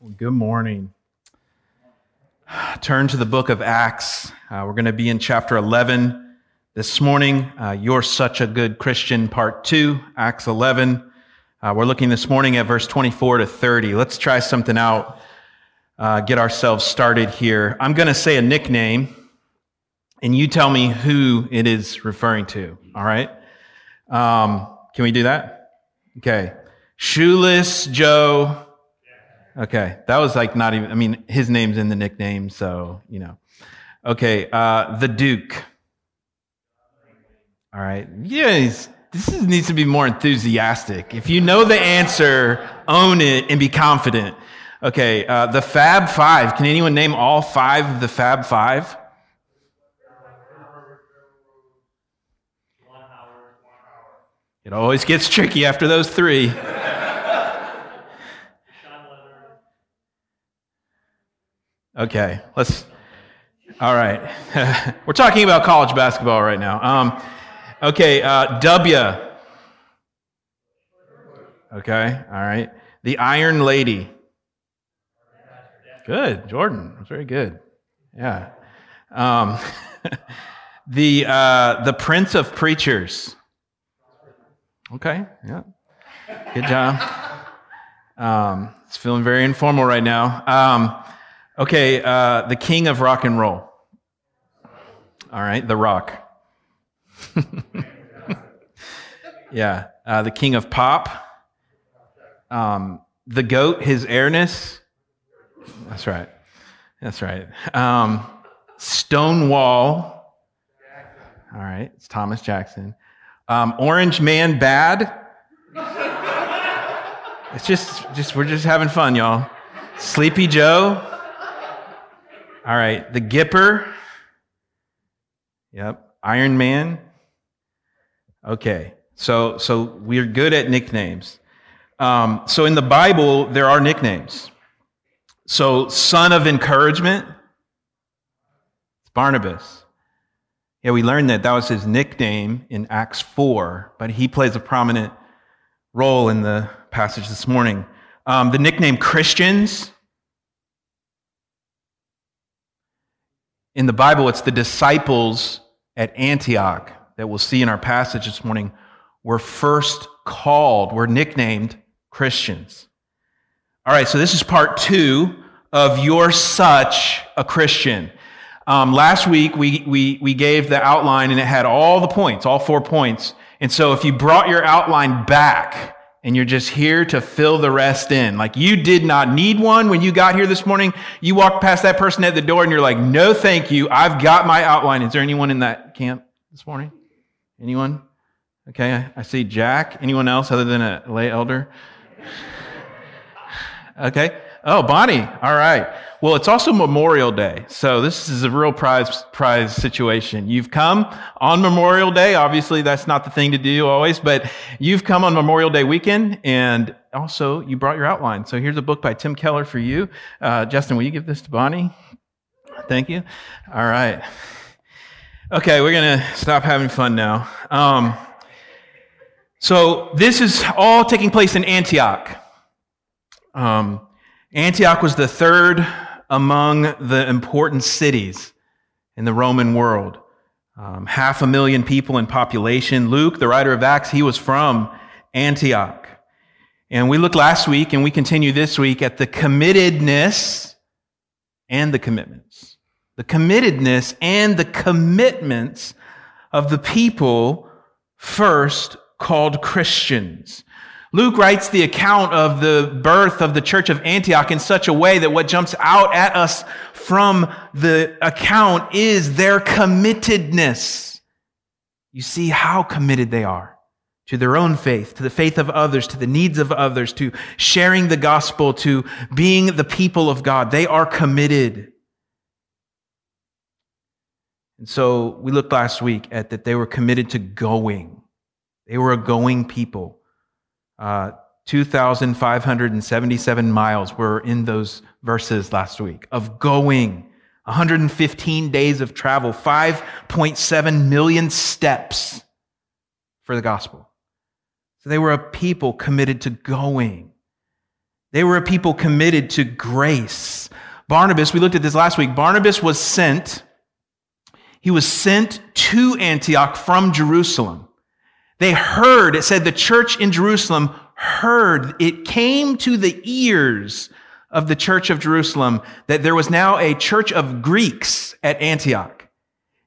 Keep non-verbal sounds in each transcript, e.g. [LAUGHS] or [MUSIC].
Well, good morning. Turn to the book of Acts. Uh, we're going to be in chapter 11 this morning. Uh, You're such a good Christian, part two, Acts 11. Uh, we're looking this morning at verse 24 to 30. Let's try something out, uh, get ourselves started here. I'm going to say a nickname, and you tell me who it is referring to, all right? Um, can we do that? Okay. Shoeless Joe Okay, that was like not even. I mean, his name's in the nickname, so you know. Okay, uh, the Duke. All right, yeah, this is, needs to be more enthusiastic. If you know the answer, own it and be confident. Okay, uh, the Fab Five. Can anyone name all five of the Fab Five? It always gets tricky after those three. Okay, let's. All right. [LAUGHS] We're talking about college basketball right now. Um, okay, uh, W. Okay, all right. The Iron Lady. Good, Jordan. That's very good. Yeah. Um, [LAUGHS] the uh, the Prince of Preachers. Okay. Yeah. Good job. [LAUGHS] Um, it's feeling very informal right now. Okay, uh, the king of rock and roll. All right, The Rock. [LAUGHS] yeah, uh, the king of pop. Um, the goat, his airness. That's right. That's right. Um, Stonewall. All right, it's Thomas Jackson. Um, Orange Man Bad. It's just, just we're just having fun, y'all. Sleepy Joe. All right, the Gipper. Yep, Iron Man. Okay, so so we're good at nicknames. Um, so in the Bible, there are nicknames. So son of encouragement, it's Barnabas. Yeah, we learned that that was his nickname in Acts 4, but he plays a prominent role in the passage this morning. Um, the nickname Christians, In the Bible, it's the disciples at Antioch that we'll see in our passage this morning were first called, were nicknamed Christians. All right, so this is part two of You're Such a Christian. Um, last week, we, we, we gave the outline and it had all the points, all four points. And so if you brought your outline back, and you're just here to fill the rest in. Like you did not need one when you got here this morning. You walked past that person at the door and you're like, no, thank you. I've got my outline. Is there anyone in that camp this morning? Anyone? Okay. I see Jack. Anyone else other than a lay elder? [SIGHS] Okay. Oh, Bonnie. All right. Well, it's also Memorial Day. So this is a real prize, prize situation. You've come on Memorial Day. Obviously, that's not the thing to do always, but you've come on Memorial Day weekend and also you brought your outline. So here's a book by Tim Keller for you. Uh, Justin, will you give this to Bonnie? Thank you. All right. Okay, we're going to stop having fun now. Um, so this is all taking place in Antioch. Um, Antioch was the third among the important cities in the Roman world. Um, half a million people in population. Luke, the writer of Acts, he was from Antioch. And we looked last week and we continue this week at the committedness and the commitments. The committedness and the commitments of the people first called Christians. Luke writes the account of the birth of the church of Antioch in such a way that what jumps out at us from the account is their committedness. You see how committed they are to their own faith, to the faith of others, to the needs of others, to sharing the gospel, to being the people of God. They are committed. And so we looked last week at that they were committed to going. They were a going people. Uh, 2,577 miles were in those verses last week of going. 115 days of travel, 5.7 million steps for the gospel. So they were a people committed to going. They were a people committed to grace. Barnabas, we looked at this last week. Barnabas was sent, he was sent to Antioch from Jerusalem. They heard, it said the church in Jerusalem heard, it came to the ears of the church of Jerusalem that there was now a church of Greeks at Antioch.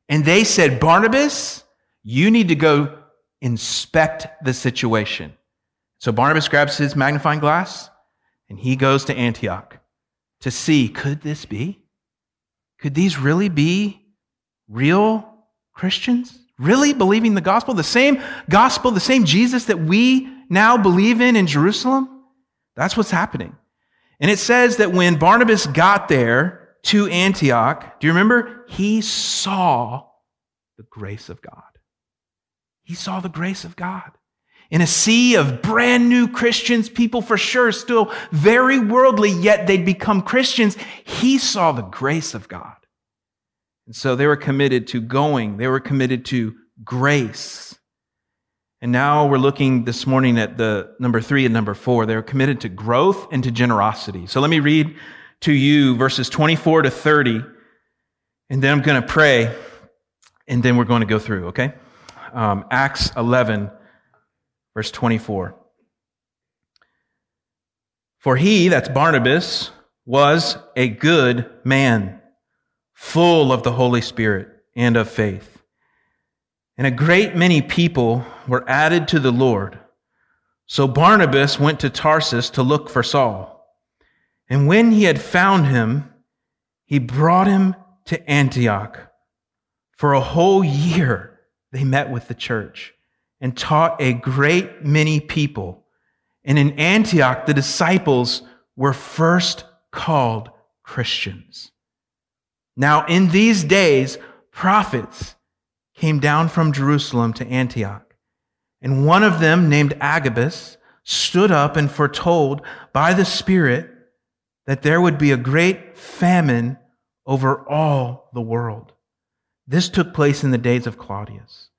And they said, Barnabas, you need to go inspect the situation. So Barnabas grabs his magnifying glass and he goes to Antioch to see could this be? Could these really be real Christians? Really believing the gospel? The same gospel, the same Jesus that we now believe in in Jerusalem? That's what's happening. And it says that when Barnabas got there to Antioch, do you remember? He saw the grace of God. He saw the grace of God. In a sea of brand new Christians, people for sure still very worldly, yet they'd become Christians. He saw the grace of God. And so they were committed to going, they were committed to grace. And now we're looking this morning at the number three and number four. They're committed to growth and to generosity. So let me read to you verses 24 to 30, and then I'm going to pray, and then we're going to go through, okay? Um, Acts 11, verse 24. For he, that's Barnabas, was a good man, full of the Holy Spirit and of faith and a great many people were added to the Lord. So Barnabas went to Tarsus to look for Saul. And when he had found him, he brought him to Antioch. For a whole year, they met with the church and taught a great many people. And in Antioch, the disciples were first called Christians. Now, in these days, prophets came down from Jerusalem to Antioch. And one of them, named Agabus, stood up and foretold by the Spirit that there would be a great famine over all the world. This took place in the days of Claudius.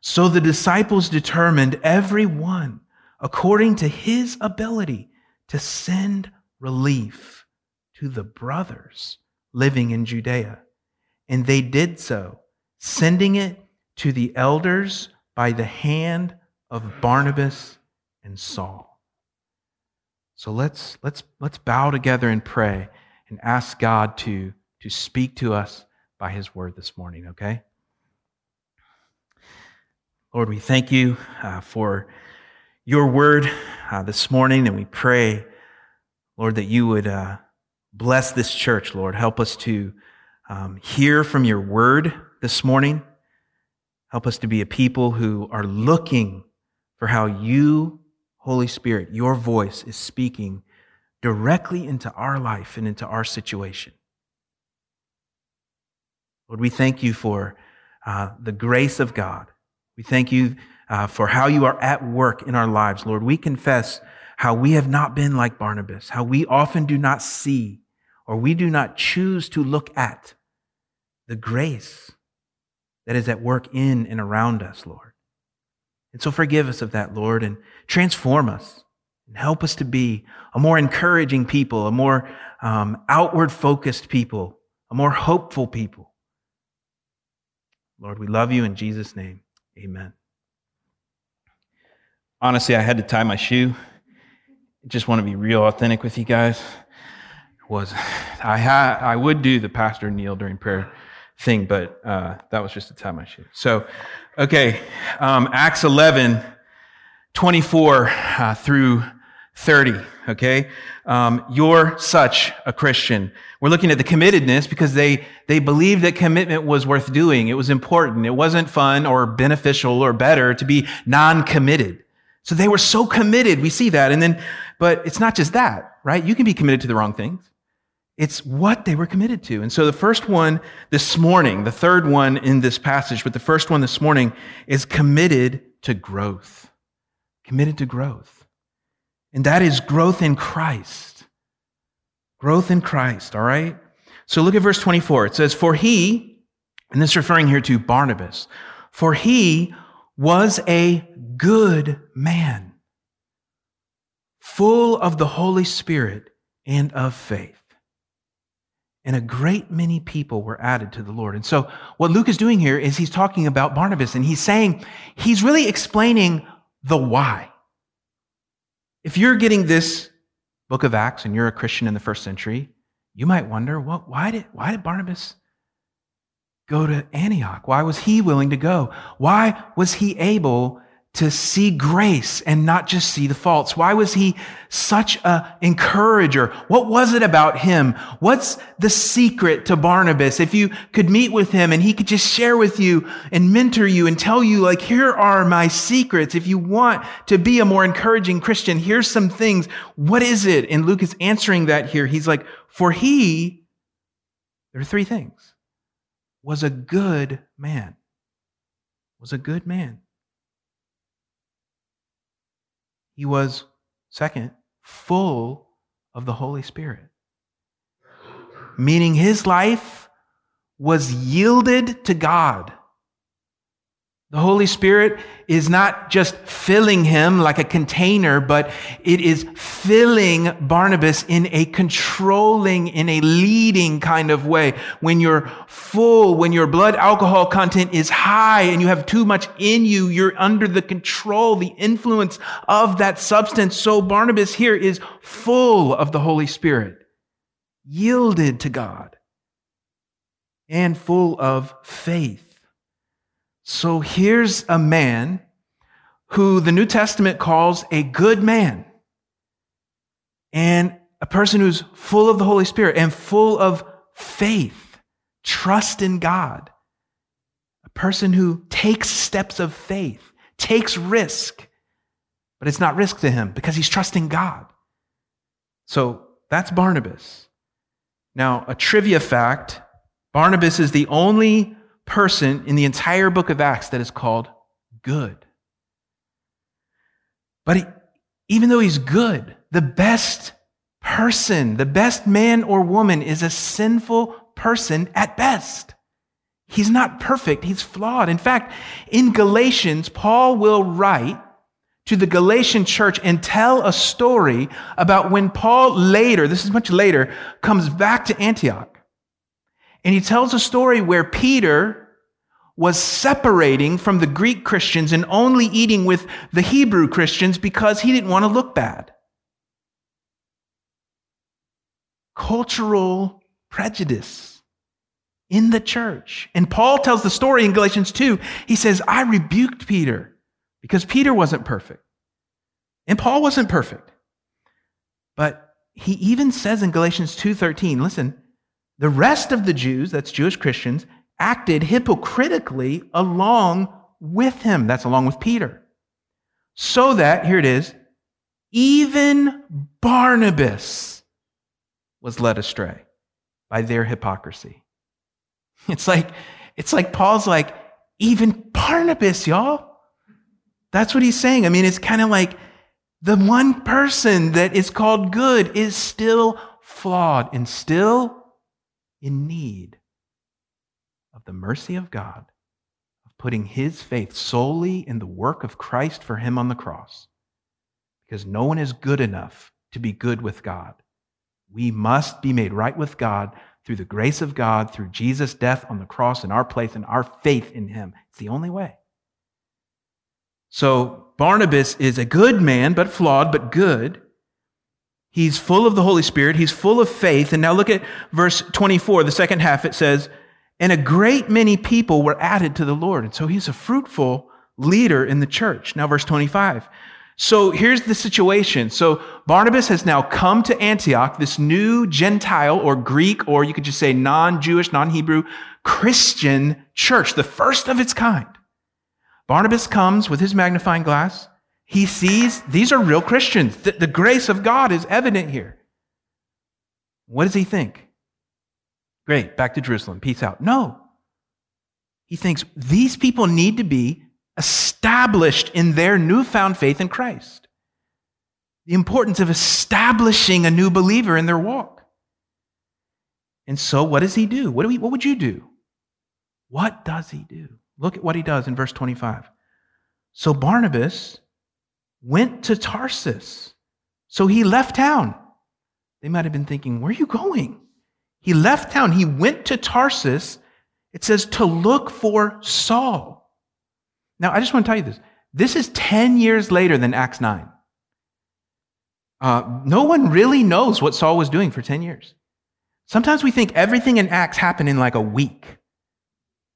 So the disciples determined every one according to his ability to send relief to the brothers living in Judea. And they did so, sending it to the elders by the hand of Barnabas and Saul. So let's, let's, let's bow together and pray and ask God to, to speak to us by his word this morning, okay? Lord, we thank you uh, for your word uh, this morning, and we pray, Lord, that you would uh, bless this church, Lord. Help us to um, hear from your word this morning. Help us to be a people who are looking for how you, Holy Spirit, your voice is speaking directly into our life and into our situation. Lord, we thank you for uh, the grace of God. We thank you uh, for how you are at work in our lives, Lord. We confess how we have not been like Barnabas, how we often do not see or we do not choose to look at the grace that is at work in and around us, Lord. And so forgive us of that, Lord, and transform us and help us to be a more encouraging people, a more um, outward focused people, a more hopeful people. Lord, we love you in Jesus' name. Amen. Honestly, I had to tie my shoe. Just want to be real authentic with you guys. Was I ha- I would do the pastor kneel during prayer thing, but uh, that was just a time I should. So, okay, um, Acts 11, 24 uh, through 30, okay? Um, you're such a Christian. We're looking at the committedness because they, they believed that commitment was worth doing. It was important. It wasn't fun or beneficial or better to be non-committed. So they were so committed. We see that. And then, but it's not just that, right? You can be committed to the wrong things. It's what they were committed to. And so the first one this morning, the third one in this passage, but the first one this morning is committed to growth. Committed to growth. And that is growth in Christ. Growth in Christ, all right? So look at verse 24. It says, For he, and this is referring here to Barnabas, for he was a good man full of the Holy Spirit and of faith. And a great many people were added to the Lord. And so, what Luke is doing here is he's talking about Barnabas and he's saying, he's really explaining the why. If you're getting this book of Acts and you're a Christian in the first century, you might wonder, well, why did, why did Barnabas go to Antioch? Why was he willing to go? Why was he able to see grace and not just see the faults? Why was he such a encourager? What was it about him? What's the secret to Barnabas? If you could meet with him and he could just share with you and mentor you and tell you, like, here are my secrets. If you want to be a more encouraging Christian, here's some things. What is it? And Luke is answering that here. He's like, for he, there are three things, was a good man. Was a good man. He was, second, full of the Holy Spirit, meaning his life was yielded to God. The Holy Spirit is not just filling him like a container, but it is filling Barnabas in a controlling, in a leading kind of way. When you're full, when your blood alcohol content is high and you have too much in you, you're under the control, the influence of that substance. So Barnabas here is full of the Holy Spirit, yielded to God, and full of faith. So here's a man who the New Testament calls a good man and a person who's full of the Holy Spirit and full of faith, trust in God. A person who takes steps of faith, takes risk, but it's not risk to him because he's trusting God. So that's Barnabas. Now, a trivia fact Barnabas is the only person in the entire book of Acts that is called good. But he, even though he's good, the best person, the best man or woman is a sinful person at best. He's not perfect, he's flawed. In fact, in Galatians, Paul will write to the Galatian church and tell a story about when Paul later, this is much later, comes back to Antioch. And he tells a story where Peter was separating from the Greek Christians and only eating with the Hebrew Christians because he didn't want to look bad. Cultural prejudice in the church. And Paul tells the story in Galatians 2. He says, I rebuked Peter because Peter wasn't perfect. And Paul wasn't perfect. But he even says in Galatians 2:13, listen, the rest of the Jews, that's Jewish Christians, acted hypocritically along with him. That's along with Peter. So that, here it is, even Barnabas was led astray by their hypocrisy. [LAUGHS] It's like, it's like Paul's like, even Barnabas, y'all. That's what he's saying. I mean, it's kind of like the one person that is called good is still flawed and still in need of the mercy of God, of putting his faith solely in the work of Christ for him on the cross. Because no one is good enough to be good with God. We must be made right with God through the grace of God, through Jesus' death on the cross in our place and our faith in him. It's the only way. So Barnabas is a good man, but flawed, but good. He's full of the Holy Spirit. He's full of faith. And now look at verse 24, the second half. It says, And a great many people were added to the Lord. And so he's a fruitful leader in the church. Now, verse 25. So here's the situation. So Barnabas has now come to Antioch, this new Gentile or Greek, or you could just say non Jewish, non Hebrew Christian church, the first of its kind. Barnabas comes with his magnifying glass. He sees these are real Christians. The, the grace of God is evident here. What does he think? Great, back to Jerusalem. Peace out. No. He thinks these people need to be established in their newfound faith in Christ. The importance of establishing a new believer in their walk. And so, what does he do? What, do we, what would you do? What does he do? Look at what he does in verse 25. So, Barnabas went to Tarsus So he left town. They might have been thinking, Where are you going? He left town. He went to Tarsus. It says to look for Saul. Now, I just want to tell you this. This is 10 years later than Acts 9. Uh, no one really knows what Saul was doing for 10 years. Sometimes we think everything in Acts happened in like a week,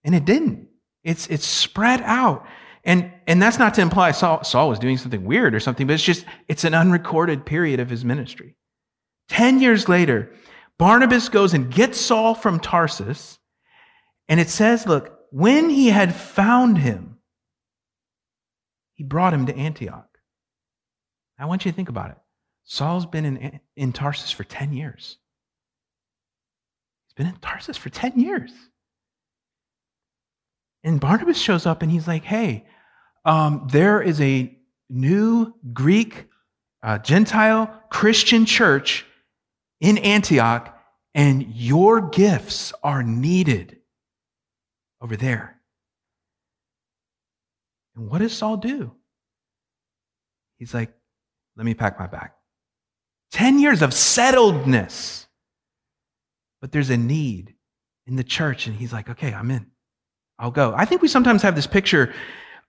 and it didn't. It's, it's spread out. And, and that's not to imply Saul, Saul was doing something weird or something, but it's just, it's an unrecorded period of his ministry. Ten years later, Barnabas goes and gets Saul from Tarsus, and it says, look, when he had found him, he brought him to Antioch. I want you to think about it. Saul's been in, in Tarsus for 10 years. He's been in Tarsus for 10 years. And Barnabas shows up and he's like, hey, um, there is a new Greek, uh, Gentile Christian church in Antioch, and your gifts are needed over there. And what does Saul do? He's like, let me pack my bag. 10 years of settledness. But there's a need in the church, and he's like, okay, I'm in. I'll go. I think we sometimes have this picture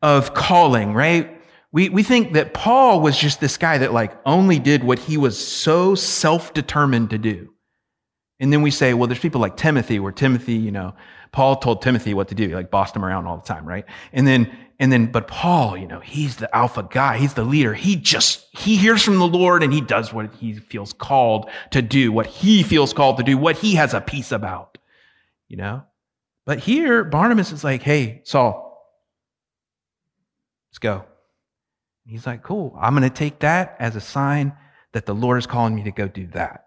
of calling, right? We, we think that Paul was just this guy that like only did what he was so self-determined to do. And then we say, well, there's people like Timothy, where Timothy, you know, Paul told Timothy what to do, like bossed him around all the time, right? And then, and then, but Paul, you know, he's the alpha guy. He's the leader. He just, he hears from the Lord and he does what he feels called to do, what he feels called to do, what he has a peace about, you know? But here, Barnabas is like, hey, Saul, let's go. He's like, cool. I'm going to take that as a sign that the Lord is calling me to go do that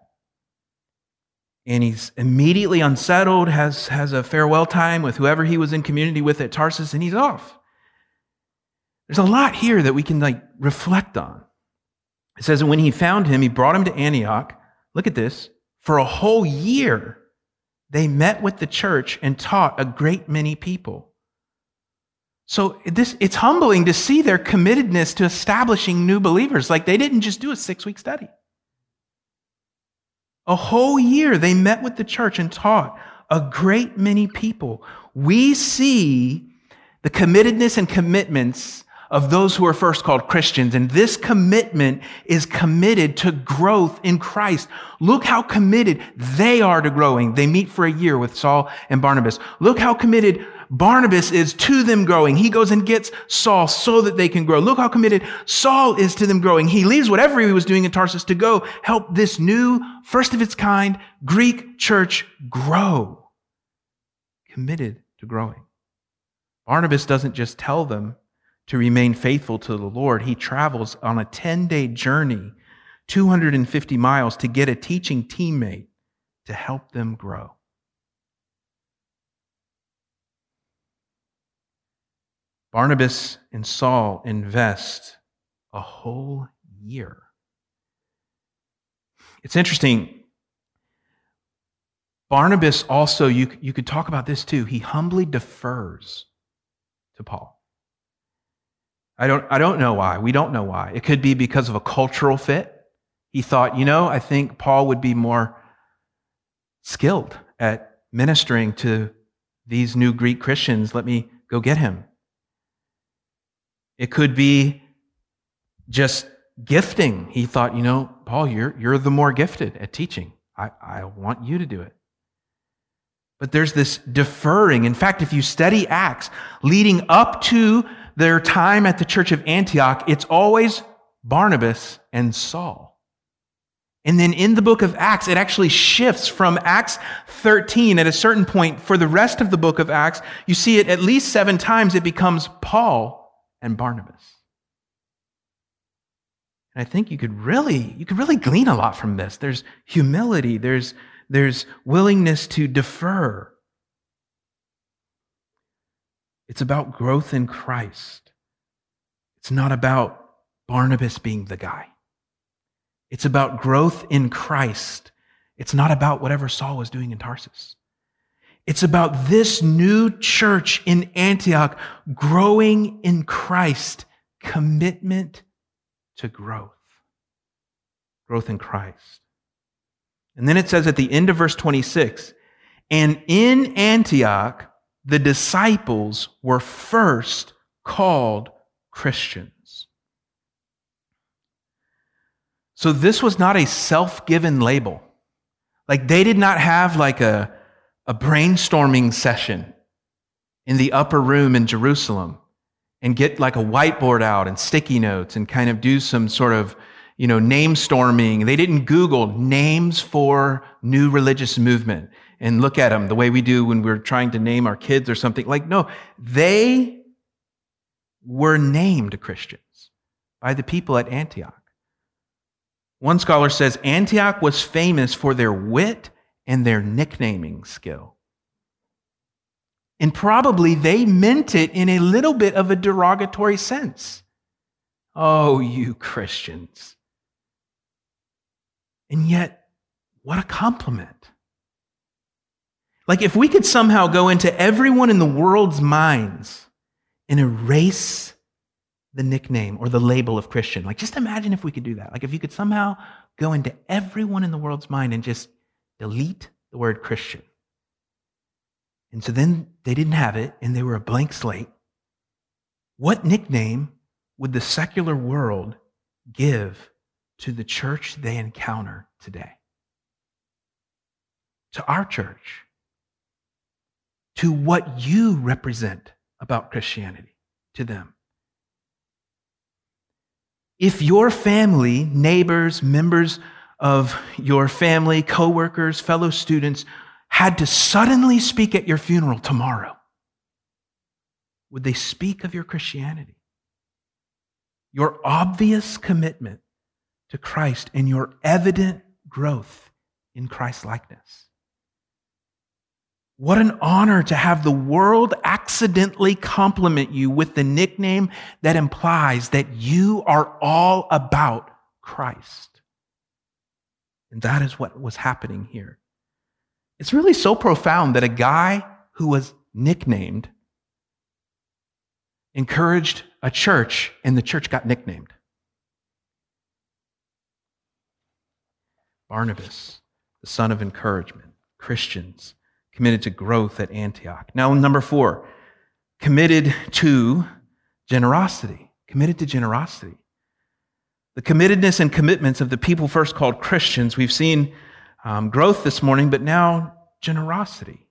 and he's immediately unsettled, has, has a farewell time with whoever he was in community with at Tarsus, and he's off. There's a lot here that we can like reflect on. It says when he found him, he brought him to Antioch. Look at this. For a whole year, they met with the church and taught a great many people. So this, it's humbling to see their committedness to establishing new believers. Like they didn't just do a six week study. A whole year they met with the church and taught a great many people. We see the committedness and commitments of those who are first called Christians. And this commitment is committed to growth in Christ. Look how committed they are to growing. They meet for a year with Saul and Barnabas. Look how committed Barnabas is to them growing. He goes and gets Saul so that they can grow. Look how committed Saul is to them growing. He leaves whatever he was doing in Tarsus to go help this new, first of its kind Greek church grow. Committed to growing. Barnabas doesn't just tell them to remain faithful to the Lord. He travels on a 10 day journey, 250 miles to get a teaching teammate to help them grow. Barnabas and Saul invest a whole year. It's interesting. Barnabas also, you, you could talk about this too. He humbly defers to Paul. I don't, I don't know why. We don't know why. It could be because of a cultural fit. He thought, you know, I think Paul would be more skilled at ministering to these new Greek Christians. Let me go get him. It could be just gifting. He thought, you know, Paul, you're, you're the more gifted at teaching. I, I want you to do it. But there's this deferring. In fact, if you study Acts leading up to their time at the church of Antioch, it's always Barnabas and Saul. And then in the book of Acts, it actually shifts from Acts 13 at a certain point. For the rest of the book of Acts, you see it at least seven times, it becomes Paul and Barnabas. And I think you could really, you could really glean a lot from this. There's humility, there's, there's willingness to defer. It's about growth in Christ. It's not about Barnabas being the guy. It's about growth in Christ. It's not about whatever Saul was doing in Tarsus. It's about this new church in Antioch growing in Christ, commitment to growth. growth in Christ. And then it says at the end of verse 26 and in Antioch, the disciples were first called Christians. So this was not a self given label. Like they did not have like a, a brainstorming session in the upper room in Jerusalem and get like a whiteboard out and sticky notes and kind of do some sort of you know, name storming. They didn't Google names for new religious movement and look at them the way we do when we're trying to name our kids or something. Like, no, they were named Christians by the people at Antioch. One scholar says Antioch was famous for their wit and their nicknaming skill. And probably they meant it in a little bit of a derogatory sense. Oh, you Christians. And yet, what a compliment. Like, if we could somehow go into everyone in the world's minds and erase the nickname or the label of Christian, like, just imagine if we could do that. Like, if you could somehow go into everyone in the world's mind and just delete the word Christian. And so then they didn't have it and they were a blank slate. What nickname would the secular world give to the church they encounter today, to our church, to what you represent about Christianity to them. If your family, neighbors, members of your family, coworkers, fellow students had to suddenly speak at your funeral tomorrow, would they speak of your Christianity? Your obvious commitment to Christ and your evident growth in Christ likeness. What an honor to have the world accidentally compliment you with the nickname that implies that you are all about Christ. And that is what was happening here. It's really so profound that a guy who was nicknamed encouraged a church and the church got nicknamed. Barnabas, the son of encouragement, Christians committed to growth at Antioch. Now, number four, committed to generosity. Committed to generosity. The committedness and commitments of the people first called Christians. We've seen um, growth this morning, but now generosity.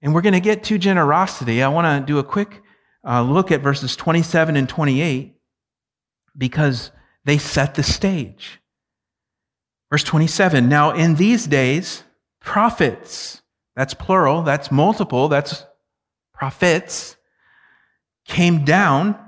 And we're going to get to generosity. I want to do a quick uh, look at verses 27 and 28 because they set the stage. Verse 27 Now, in these days, prophets, that's plural, that's multiple, that's prophets, came down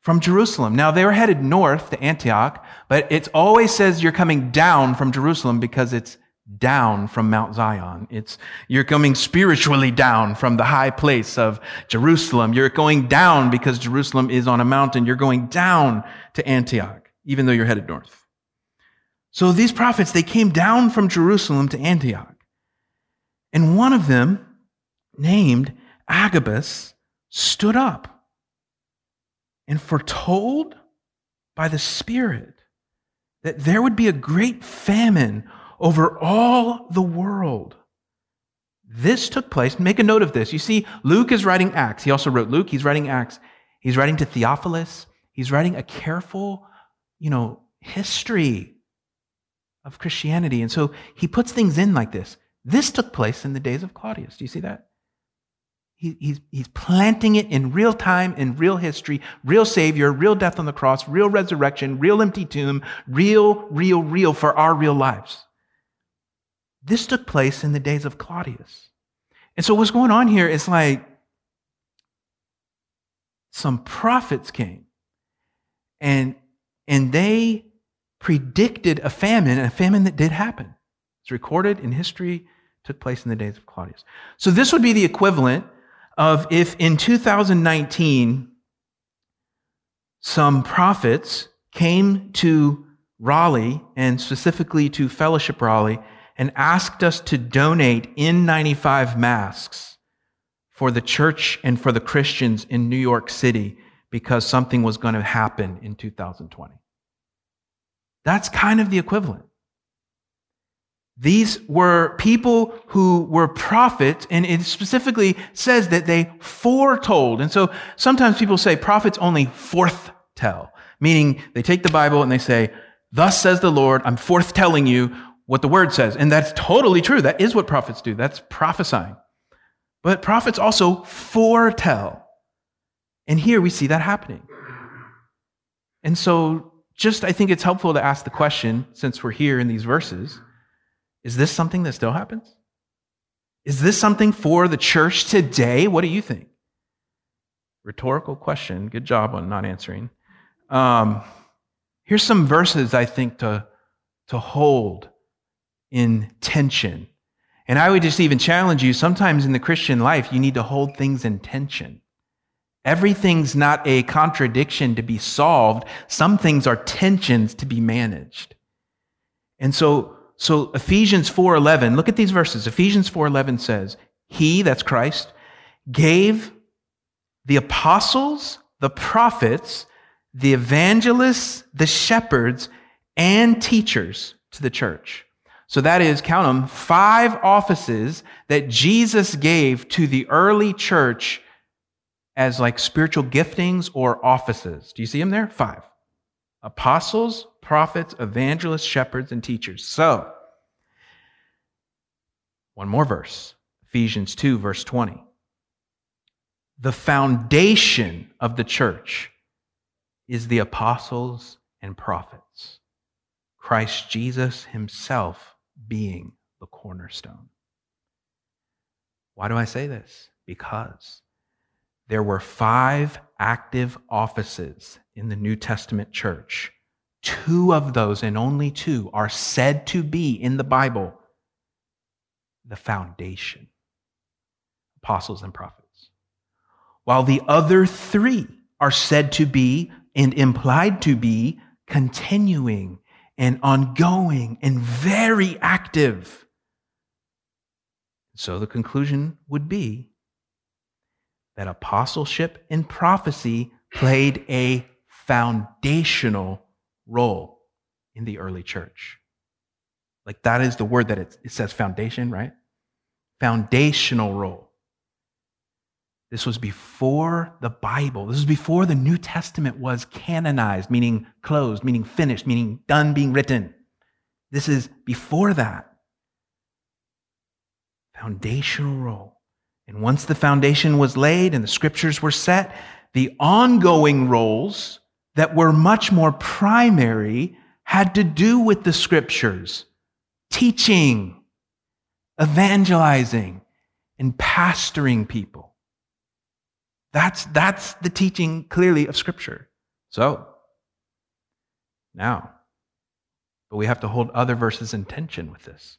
from Jerusalem. Now, they were headed north to Antioch, but it always says you're coming down from Jerusalem because it's down from Mount Zion. It's, you're coming spiritually down from the high place of Jerusalem. You're going down because Jerusalem is on a mountain. You're going down to Antioch, even though you're headed north. So these prophets, they came down from Jerusalem to Antioch. And one of them, named Agabus, stood up and foretold by the Spirit that there would be a great famine over all the world. This took place. Make a note of this. You see, Luke is writing Acts. He also wrote Luke. He's writing Acts. He's writing to Theophilus. He's writing a careful, you know, history of Christianity. And so he puts things in like this. This took place in the days of Claudius. Do you see that? He, he's, he's planting it in real time, in real history, real Savior, real death on the cross, real resurrection, real empty tomb, real, real, real for our real lives. This took place in the days of Claudius. And so what's going on here is like some prophets came and, and they predicted a famine, a famine that did happen. It's recorded in history, took place in the days of Claudius. So this would be the equivalent of if in 2019 some prophets came to Raleigh and specifically to Fellowship Raleigh and asked us to donate N95 masks for the church and for the Christians in New York City because something was going to happen in 2020. That's kind of the equivalent. These were people who were prophets, and it specifically says that they foretold. And so sometimes people say prophets only forthtell, meaning they take the Bible and they say, Thus says the Lord, I'm forthtelling you what the word says. And that's totally true. That is what prophets do. That's prophesying. But prophets also foretell. And here we see that happening. And so just I think it's helpful to ask the question, since we're here in these verses, is this something that still happens? Is this something for the church today? What do you think? Rhetorical question. Good job on not answering. Um, here's some verses I think to, to hold in tension. And I would just even challenge you sometimes in the Christian life, you need to hold things in tension. Everything's not a contradiction to be solved. Some things are tensions to be managed. And so so Ephesians 4:11, look at these verses. Ephesians 4:11 says, "He, that's Christ, gave the apostles, the prophets, the evangelists, the shepherds, and teachers to the church." So that is, count them, five offices that Jesus gave to the early church as like spiritual giftings or offices. Do you see them there? Five apostles, prophets, evangelists, shepherds, and teachers. So, one more verse Ephesians 2, verse 20. The foundation of the church is the apostles and prophets, Christ Jesus himself being the cornerstone. Why do I say this? Because there were five active offices in the New Testament church. Two of those, and only two, are said to be in the Bible the foundation apostles and prophets. While the other three are said to be and implied to be continuing and ongoing and very active. So the conclusion would be that apostleship and prophecy played a foundational role in the early church. Like that is the word that it, it says foundation, right? Foundational role. This was before the Bible. This was before the New Testament was canonized, meaning closed, meaning finished, meaning done being written. This is before that. Foundational role. And once the foundation was laid and the scriptures were set, the ongoing roles that were much more primary had to do with the scriptures teaching, evangelizing, and pastoring people. That's, that's the teaching clearly of Scripture. So, now, but we have to hold other verses in tension with this.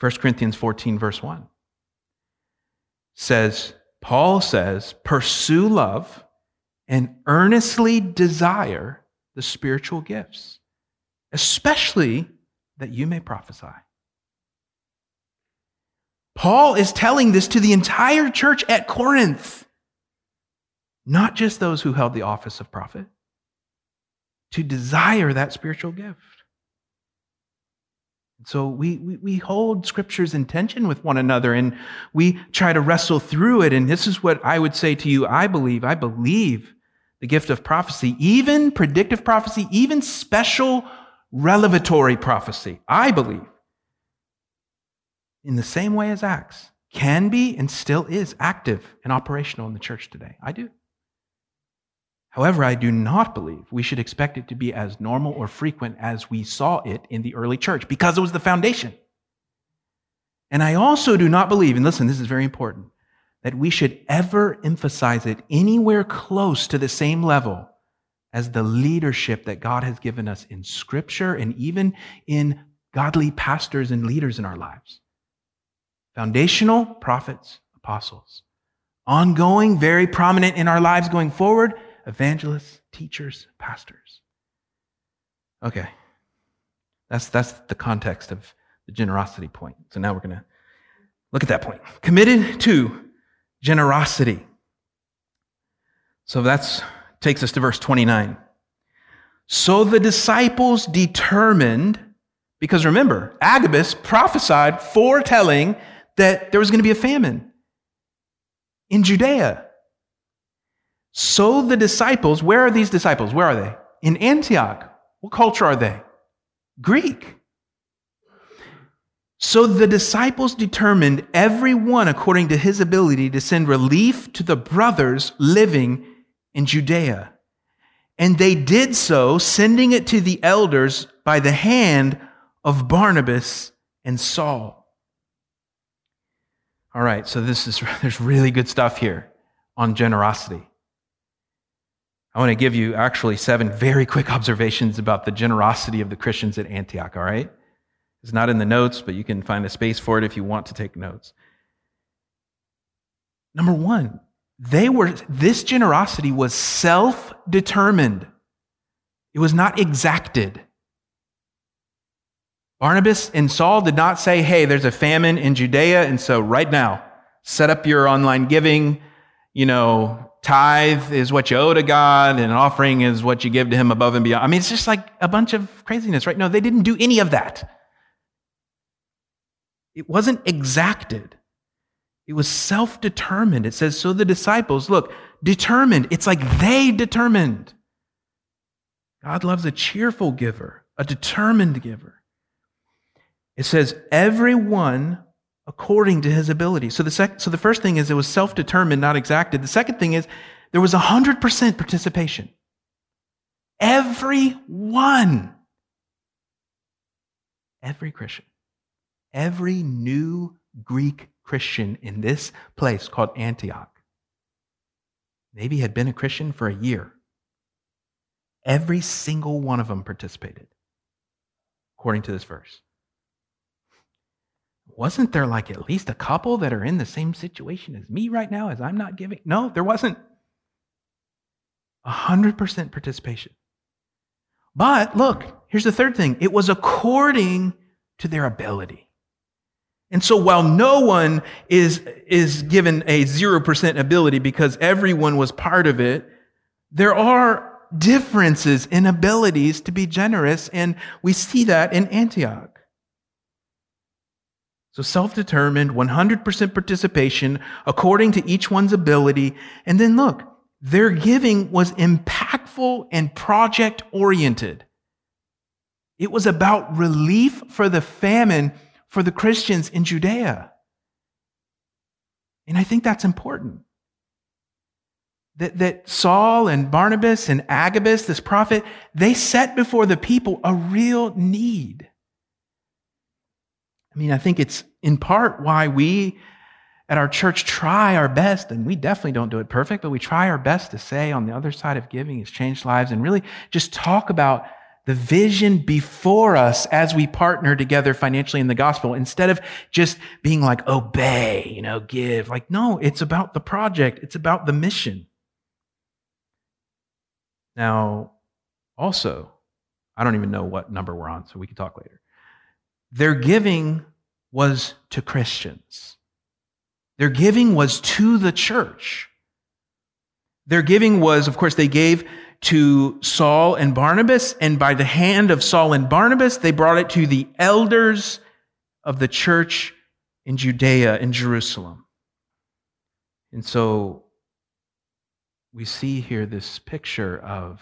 1 Corinthians 14, verse 1 says, Paul says, pursue love and earnestly desire the spiritual gifts, especially that you may prophesy. Paul is telling this to the entire church at Corinth, not just those who held the office of prophet, to desire that spiritual gift. So we, we, we, hold scriptures in tension with one another and we try to wrestle through it. And this is what I would say to you I believe, I believe the gift of prophecy, even predictive prophecy, even special revelatory prophecy, I believe, in the same way as Acts, can be and still is active and operational in the church today. I do. However, I do not believe we should expect it to be as normal or frequent as we saw it in the early church because it was the foundation. And I also do not believe, and listen, this is very important, that we should ever emphasize it anywhere close to the same level as the leadership that God has given us in Scripture and even in godly pastors and leaders in our lives. Foundational prophets, apostles. Ongoing, very prominent in our lives going forward, evangelists, teachers, pastors. Okay. That's, that's the context of the generosity point. So now we're going to look at that point. Committed to generosity. So that takes us to verse 29. So the disciples determined, because remember, Agabus prophesied foretelling that there was going to be a famine in Judea. So the disciples, where are these disciples? Where are they? In Antioch. What culture are they? Greek. So the disciples determined every one according to his ability to send relief to the brothers living in Judea. And they did so, sending it to the elders by the hand of Barnabas and Saul. All right, so this is [LAUGHS] there's really good stuff here on generosity. I want to give you actually seven very quick observations about the generosity of the Christians at Antioch, all right? It's not in the notes, but you can find a space for it if you want to take notes. Number one, they were, this generosity was self determined, it was not exacted. Barnabas and Saul did not say, hey, there's a famine in Judea, and so right now, set up your online giving. You know, tithe is what you owe to God, and offering is what you give to Him above and beyond. I mean, it's just like a bunch of craziness, right? No, they didn't do any of that. It wasn't exacted. It was self determined. It says, so the disciples, look, determined. It's like they determined. God loves a cheerful giver, a determined giver. It says, everyone according to his ability. So the, sec- so the first thing is it was self determined, not exacted. The second thing is there was 100% participation. Everyone. Every Christian. Every new Greek Christian in this place called Antioch maybe had been a Christian for a year. Every single one of them participated, according to this verse. Wasn't there like at least a couple that are in the same situation as me right now, as I'm not giving? No, there wasn't. 100% participation. But look, here's the third thing it was according to their ability. And so while no one is, is given a 0% ability because everyone was part of it, there are differences in abilities to be generous, and we see that in Antioch. So self determined, 100% participation according to each one's ability. And then look, their giving was impactful and project oriented. It was about relief for the famine for the Christians in Judea. And I think that's important. That, that Saul and Barnabas and Agabus, this prophet, they set before the people a real need. I mean, I think it's in part why we at our church try our best, and we definitely don't do it perfect, but we try our best to say on the other side of giving is change lives and really just talk about the vision before us as we partner together financially in the gospel instead of just being like, obey, you know, give. Like, no, it's about the project, it's about the mission. Now, also, I don't even know what number we're on, so we can talk later. Their giving was to Christians. Their giving was to the church. Their giving was, of course, they gave to Saul and Barnabas, and by the hand of Saul and Barnabas, they brought it to the elders of the church in Judea in Jerusalem. And so we see here this picture of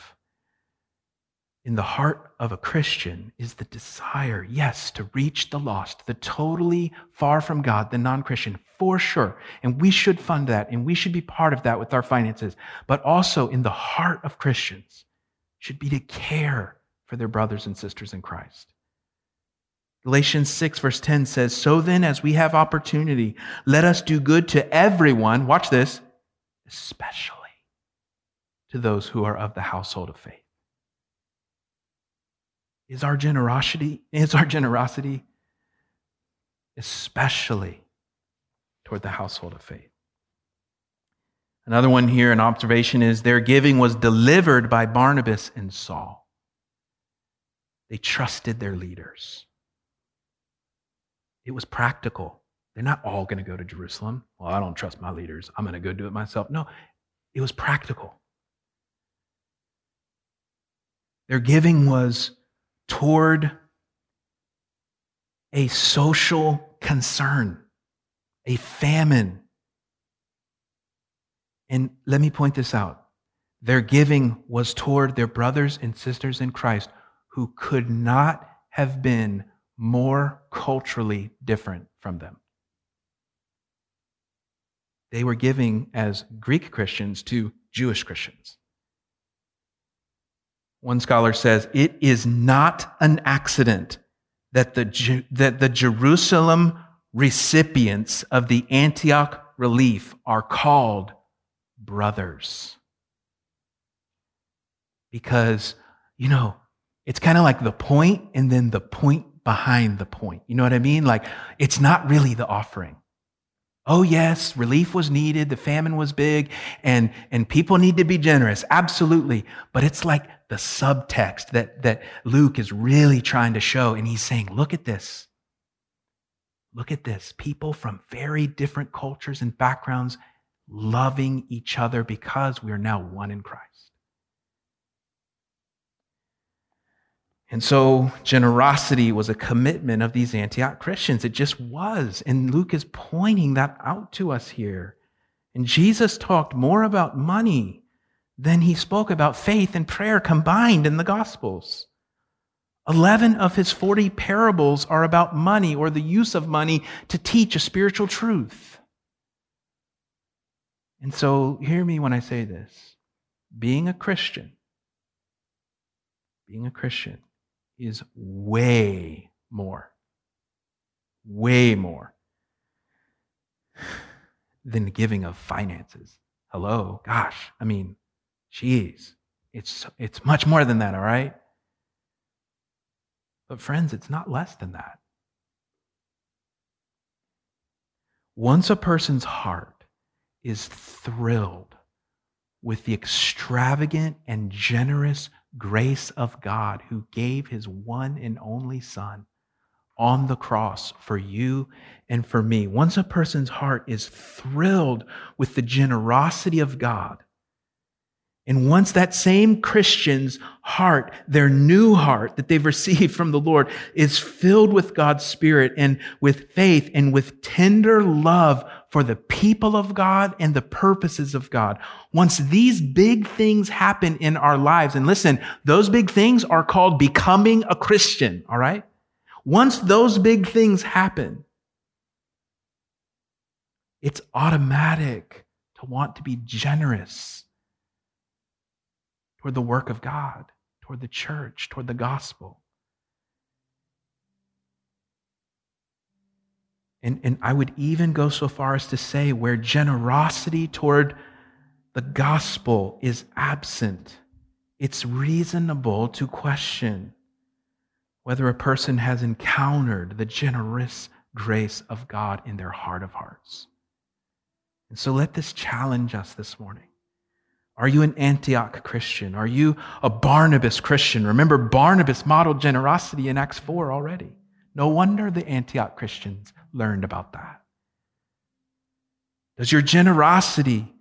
in the heart of a Christian is the desire, yes, to reach the lost, the totally far from God, the non Christian, for sure. And we should fund that and we should be part of that with our finances. But also in the heart of Christians should be to care for their brothers and sisters in Christ. Galatians 6, verse 10 says, So then, as we have opportunity, let us do good to everyone, watch this, especially to those who are of the household of faith. Is our generosity, is our generosity especially toward the household of faith. Another one here, an observation is their giving was delivered by Barnabas and Saul. They trusted their leaders. It was practical. They're not all going to go to Jerusalem. Well, I don't trust my leaders. I'm going to go do it myself. No, it was practical. Their giving was toward a social concern, a famine. And let me point this out. Their giving was toward their brothers and sisters in Christ who could not have been more culturally different from them. They were giving as Greek Christians to Jewish Christians. One scholar says it is not an accident that the, that the Jerusalem recipients of the Antioch relief are called brothers. Because, you know, it's kind of like the point and then the point behind the point. You know what I mean? Like, it's not really the offering. Oh, yes, relief was needed, the famine was big, and, and people need to be generous. Absolutely. But it's like the subtext that, that Luke is really trying to show. And he's saying, look at this. Look at this. People from very different cultures and backgrounds loving each other because we are now one in Christ. And so generosity was a commitment of these Antioch Christians. It just was. And Luke is pointing that out to us here. And Jesus talked more about money than he spoke about faith and prayer combined in the Gospels. 11 of his 40 parables are about money or the use of money to teach a spiritual truth. And so, hear me when I say this being a Christian, being a Christian is way more, way more than giving of finances. Hello, gosh, I mean, geez, it's, it's much more than that, all right? But, friends, it's not less than that. Once a person's heart is thrilled with the extravagant and generous grace of God who gave his one and only Son on the cross for you and for me. Once a person's heart is thrilled with the generosity of God, and once that same Christian's heart, their new heart that they've [LAUGHS] received from the Lord, is filled with God's Spirit and with faith and with tender love for the people of God and the purposes of God. Once these big things happen in our lives, and listen, those big things are called becoming a Christian, all right? Once those big things happen, it's automatic to want to be generous toward the work of God, toward the church, toward the gospel. And, and I would even go so far as to say where generosity toward the gospel is absent, it's reasonable to question whether a person has encountered the generous grace of God in their heart of hearts. And so let this challenge us this morning. Are you an Antioch Christian? Are you a Barnabas Christian? Remember, Barnabas modeled generosity in Acts 4 already. No wonder the Antioch Christians learned about that. Does your generosity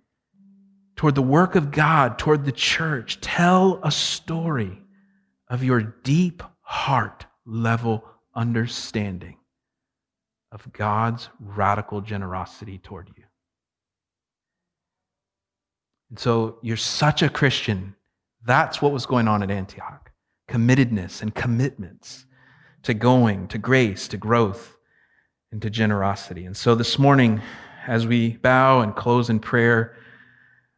toward the work of God, toward the church, tell a story of your deep heart level understanding of God's radical generosity toward you? And so you're such a Christian. That's what was going on at Antioch committedness and commitments to going, to grace, to growth, and to generosity. And so this morning, as we bow and close in prayer,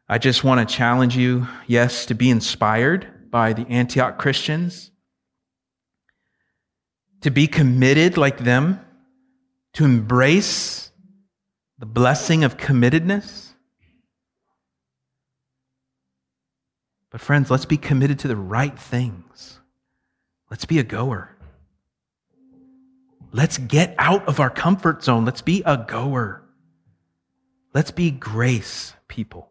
I just want to challenge you, yes, to be inspired by the Antioch Christians, to be committed like them, to embrace the blessing of committedness But, friends, let's be committed to the right things. Let's be a goer. Let's get out of our comfort zone. Let's be a goer. Let's be grace people.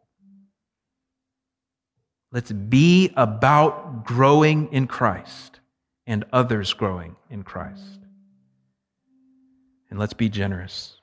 Let's be about growing in Christ and others growing in Christ. And let's be generous.